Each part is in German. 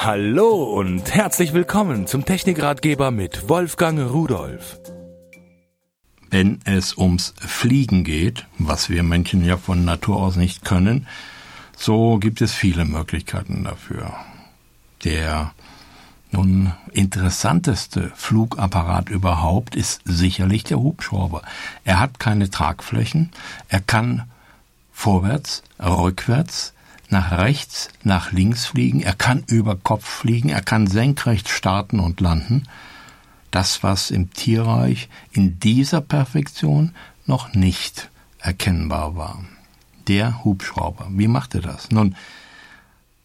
Hallo und herzlich willkommen zum Technikratgeber mit Wolfgang Rudolf. Wenn es ums Fliegen geht, was wir Menschen ja von Natur aus nicht können, so gibt es viele Möglichkeiten dafür. Der nun interessanteste Flugapparat überhaupt ist sicherlich der Hubschrauber. Er hat keine Tragflächen, er kann vorwärts, rückwärts, nach rechts, nach links fliegen, er kann über Kopf fliegen, er kann senkrecht starten und landen. Das, was im Tierreich in dieser Perfektion noch nicht erkennbar war. Der Hubschrauber. Wie macht er das? Nun,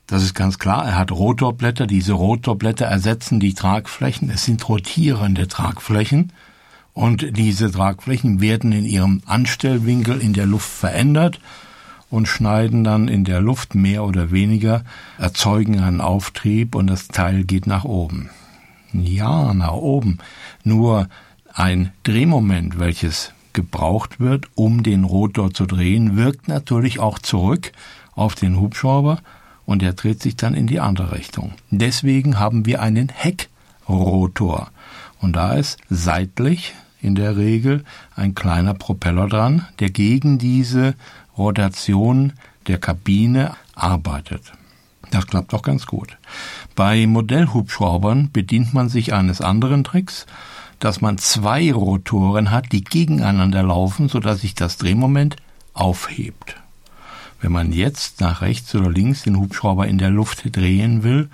das ist ganz klar. Er hat Rotorblätter. Diese Rotorblätter ersetzen die Tragflächen. Es sind rotierende Tragflächen. Und diese Tragflächen werden in ihrem Anstellwinkel in der Luft verändert und schneiden dann in der Luft mehr oder weniger, erzeugen einen Auftrieb und das Teil geht nach oben. Ja, nach oben. Nur ein Drehmoment, welches gebraucht wird, um den Rotor zu drehen, wirkt natürlich auch zurück auf den Hubschrauber und er dreht sich dann in die andere Richtung. Deswegen haben wir einen Heckrotor. Und da ist seitlich in der Regel ein kleiner Propeller dran, der gegen diese Rotation der Kabine arbeitet. Das klappt auch ganz gut. Bei Modellhubschraubern bedient man sich eines anderen Tricks, dass man zwei Rotoren hat, die gegeneinander laufen, sodass sich das Drehmoment aufhebt. Wenn man jetzt nach rechts oder links den Hubschrauber in der Luft drehen will,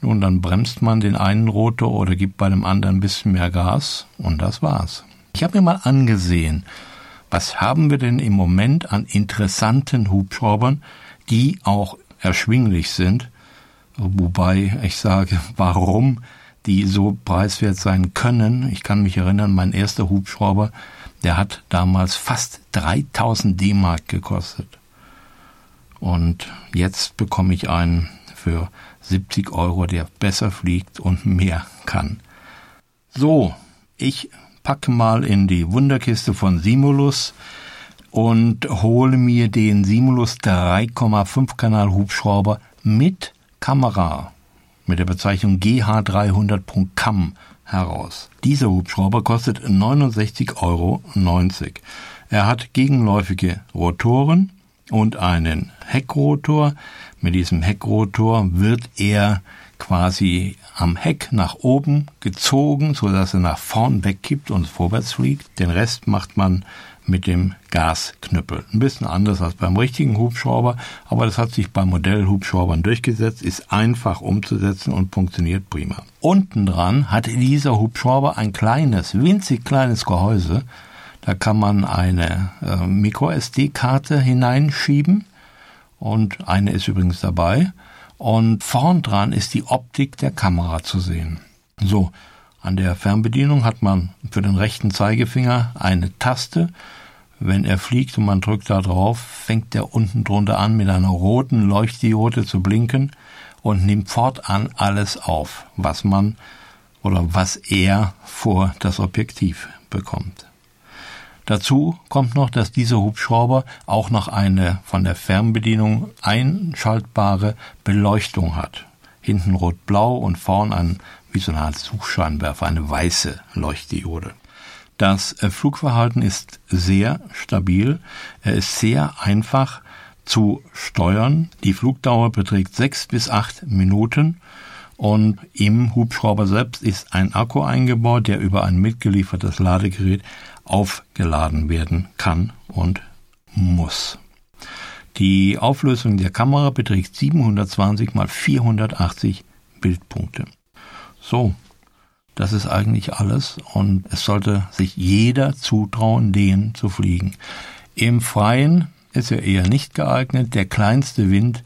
nun dann bremst man den einen Rotor oder gibt bei dem anderen ein bisschen mehr Gas und das war's. Ich habe mir mal angesehen, was haben wir denn im Moment an interessanten Hubschraubern, die auch erschwinglich sind, wobei ich sage, warum die so preiswert sein können. Ich kann mich erinnern, mein erster Hubschrauber, der hat damals fast 3000 D-Mark gekostet. Und jetzt bekomme ich einen für 70 Euro, der besser fliegt und mehr kann. So, ich packe mal in die Wunderkiste von Simulus und hole mir den Simulus 3,5 Kanal Hubschrauber mit Kamera mit der Bezeichnung GH300.cam heraus. Dieser Hubschrauber kostet 69,90 Euro. Er hat gegenläufige Rotoren, und einen Heckrotor. Mit diesem Heckrotor wird er quasi am Heck nach oben gezogen, so dass er nach vorn wegkippt und vorwärts fliegt. Den Rest macht man mit dem Gasknüppel. Ein bisschen anders als beim richtigen Hubschrauber, aber das hat sich bei Modellhubschraubern durchgesetzt, ist einfach umzusetzen und funktioniert prima. Unten dran hat dieser Hubschrauber ein kleines, winzig kleines Gehäuse, da kann man eine äh, MicroSD-Karte hineinschieben und eine ist übrigens dabei. Und vorn dran ist die Optik der Kamera zu sehen. So, an der Fernbedienung hat man für den rechten Zeigefinger eine Taste. Wenn er fliegt und man drückt da drauf, fängt er unten drunter an mit einer roten Leuchtdiode zu blinken und nimmt fortan alles auf, was man oder was er vor das Objektiv bekommt. Dazu kommt noch, dass dieser Hubschrauber auch noch eine von der Fernbedienung einschaltbare Beleuchtung hat. Hinten rot-blau und vorn ein, wie so eine Art Suchscheinwerfer, eine weiße Leuchtdiode. Das äh, Flugverhalten ist sehr stabil. Er ist sehr einfach zu steuern. Die Flugdauer beträgt sechs bis acht Minuten und im Hubschrauber selbst ist ein Akku eingebaut, der über ein mitgeliefertes Ladegerät aufgeladen werden kann und muss. Die Auflösung der Kamera beträgt 720 mal 480 Bildpunkte. So, das ist eigentlich alles und es sollte sich jeder zutrauen, den zu fliegen. Im Freien ist er eher nicht geeignet. Der kleinste Wind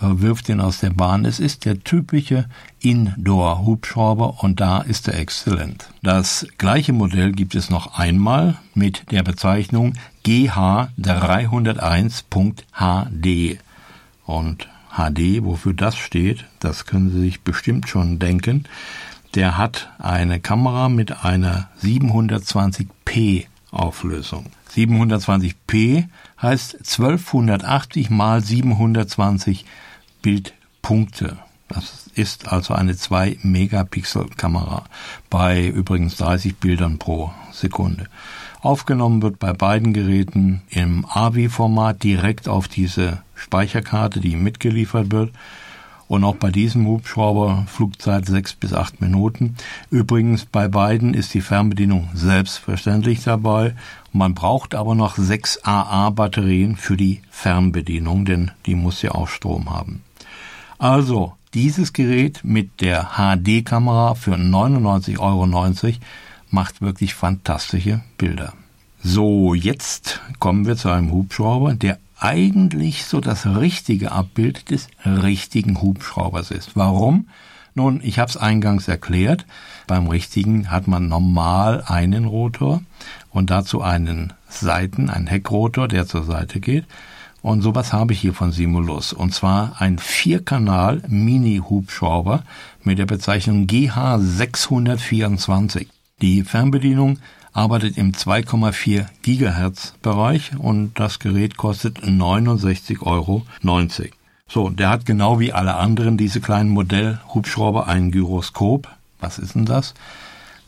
wirft ihn aus der Bahn. Es ist der typische Indoor-Hubschrauber und da ist er exzellent. Das gleiche Modell gibt es noch einmal mit der Bezeichnung GH301.HD. Und HD, wofür das steht, das können Sie sich bestimmt schon denken. Der hat eine Kamera mit einer 720p Auflösung. 720p heißt 1280 mal 720 Bildpunkte. Das ist also eine 2-Megapixel-Kamera bei übrigens 30 Bildern pro Sekunde. Aufgenommen wird bei beiden Geräten im AVI-Format direkt auf diese Speicherkarte, die mitgeliefert wird. Und auch bei diesem Hubschrauber Flugzeit sechs bis acht Minuten. Übrigens bei beiden ist die Fernbedienung selbstverständlich dabei. Man braucht aber noch sechs AA-Batterien für die Fernbedienung, denn die muss ja auch Strom haben. Also dieses Gerät mit der HD-Kamera für 99,90 Euro macht wirklich fantastische Bilder. So, jetzt kommen wir zu einem Hubschrauber, der eigentlich so das richtige Abbild des richtigen Hubschraubers ist. Warum? Nun, ich habe es eingangs erklärt. Beim richtigen hat man normal einen Rotor und dazu einen Seiten, einen Heckrotor, der zur Seite geht. Und sowas habe ich hier von Simulus. Und zwar ein Vierkanal Mini-Hubschrauber mit der Bezeichnung GH624. Die Fernbedienung arbeitet im 2,4 Gigahertz Bereich und das Gerät kostet 69,90 Euro. So, der hat genau wie alle anderen diese kleinen Modellhubschrauber ein Gyroskop. Was ist denn das?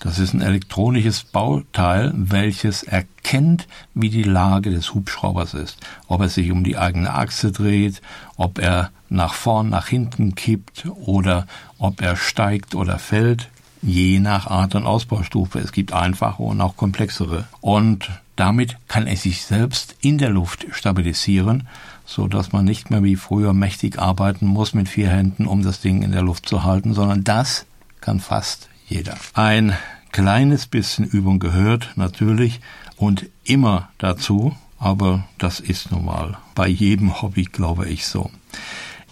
Das ist ein elektronisches Bauteil, welches erkennt, wie die Lage des Hubschraubers ist. Ob er sich um die eigene Achse dreht, ob er nach vorn, nach hinten kippt oder ob er steigt oder fällt je nach Art und Ausbaustufe. Es gibt einfache und auch komplexere. Und damit kann es sich selbst in der Luft stabilisieren, so dass man nicht mehr wie früher mächtig arbeiten muss mit vier Händen, um das Ding in der Luft zu halten, sondern das kann fast jeder. Ein kleines bisschen Übung gehört natürlich und immer dazu, aber das ist nun mal bei jedem Hobby, glaube ich, so.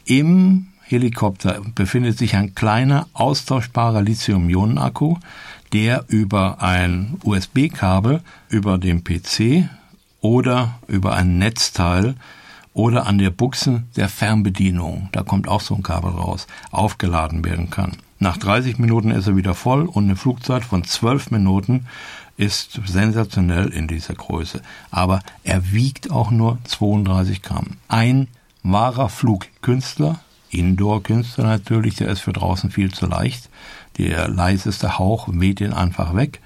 Im Helikopter befindet sich ein kleiner austauschbarer Lithium-Ionen-Akku, der über ein USB-Kabel über dem PC oder über ein Netzteil oder an der Buchse der Fernbedienung, da kommt auch so ein Kabel raus, aufgeladen werden kann. Nach 30 Minuten ist er wieder voll und eine Flugzeit von 12 Minuten ist sensationell in dieser Größe. Aber er wiegt auch nur 32 Gramm. Ein wahrer Flugkünstler, Indoor-Künstler natürlich, der ist für draußen viel zu leicht. Der leiseste Hauch weht ihn einfach weg.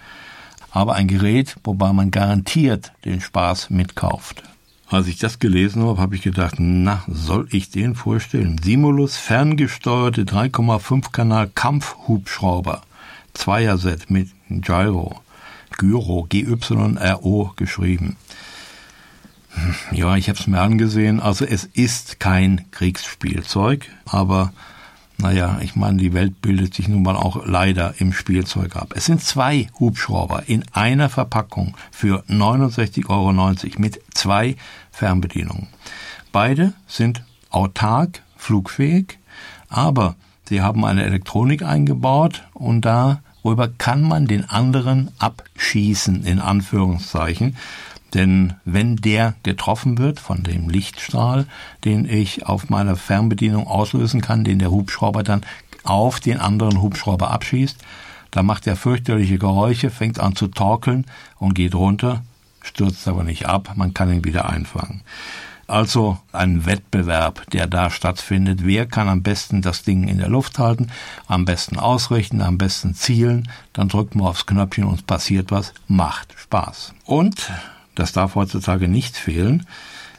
Aber ein Gerät, wobei man garantiert den Spaß mitkauft. Als ich das gelesen habe, habe ich gedacht, na, soll ich den vorstellen? Simulus ferngesteuerte 3,5 Kanal Kampfhubschrauber. Zweierset mit Gyro. Gyro, G-Y-R-O geschrieben. Ja, ich habe es mir angesehen. Also es ist kein Kriegsspielzeug, aber naja, ich meine, die Welt bildet sich nun mal auch leider im Spielzeug ab. Es sind zwei Hubschrauber in einer Verpackung für 69,90 Euro mit zwei Fernbedienungen. Beide sind autark, flugfähig, aber sie haben eine Elektronik eingebaut und darüber kann man den anderen abschießen, in Anführungszeichen. Denn wenn der getroffen wird von dem Lichtstrahl, den ich auf meiner Fernbedienung auslösen kann, den der Hubschrauber dann auf den anderen Hubschrauber abschießt, da macht er fürchterliche Geräusche, fängt an zu torkeln und geht runter, stürzt aber nicht ab, man kann ihn wieder einfangen. Also ein Wettbewerb, der da stattfindet. Wer kann am besten das Ding in der Luft halten, am besten ausrichten, am besten zielen, dann drückt man aufs Knöpfchen und passiert was, macht Spaß. Und das darf heutzutage nicht fehlen.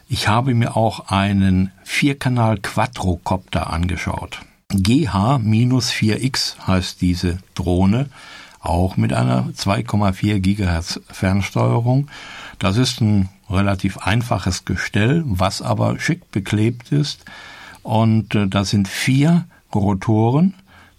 Ich habe mir auch einen Vierkanal Quadrocopter angeschaut. GH-4X heißt diese Drohne, auch mit einer 2,4 Gigahertz Fernsteuerung. Das ist ein relativ einfaches Gestell, was aber schick beklebt ist. Und äh, da sind vier Rotoren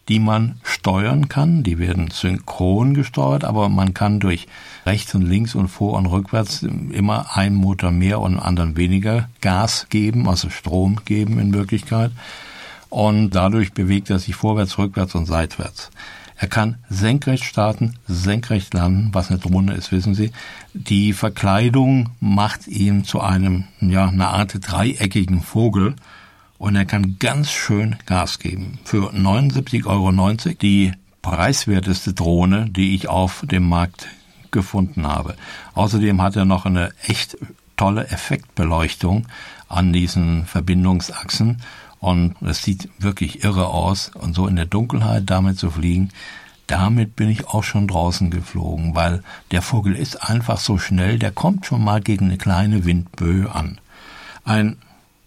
die man steuern kann. Die werden synchron gesteuert, aber man kann durch rechts und links und vor und rückwärts immer einen Motor mehr und anderen weniger Gas geben, also Strom geben in Wirklichkeit. Und dadurch bewegt er sich vorwärts, rückwärts und seitwärts. Er kann senkrecht starten, senkrecht landen, was eine Drohne ist, wissen Sie. Die Verkleidung macht ihn zu einem, ja, eine Art dreieckigen Vogel und er kann ganz schön Gas geben. Für 79,90 Euro die preiswerteste Drohne, die ich auf dem Markt gefunden habe. Außerdem hat er noch eine echt tolle Effektbeleuchtung an diesen Verbindungsachsen Und es sieht wirklich irre aus. Und so in der Dunkelheit damit zu fliegen, damit bin ich auch schon draußen geflogen, weil der Vogel ist einfach so schnell, der kommt schon mal gegen eine kleine Windböe an. Ein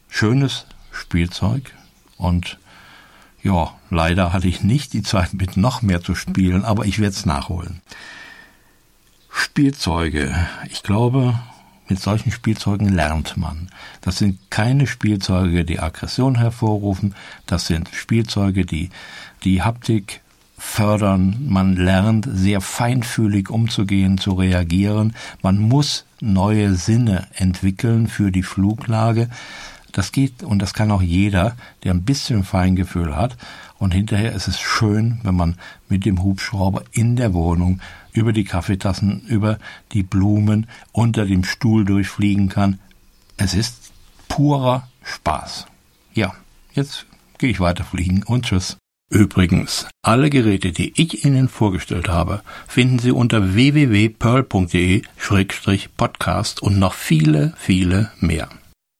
schönes Spielzeug und ja, leider hatte ich nicht die Zeit mit noch mehr zu spielen, aber ich werde es nachholen. Spielzeuge. Ich glaube, mit solchen Spielzeugen lernt man. Das sind keine Spielzeuge, die Aggression hervorrufen. Das sind Spielzeuge, die die Haptik fördern. Man lernt sehr feinfühlig umzugehen, zu reagieren. Man muss neue Sinne entwickeln für die Fluglage. Das geht und das kann auch jeder, der ein bisschen Feingefühl hat. Und hinterher ist es schön, wenn man mit dem Hubschrauber in der Wohnung über die Kaffeetassen, über die Blumen unter dem Stuhl durchfliegen kann. Es ist purer Spaß. Ja, jetzt gehe ich weiter fliegen und tschüss. Übrigens, alle Geräte, die ich Ihnen vorgestellt habe, finden Sie unter www.pearl.de-podcast und noch viele, viele mehr.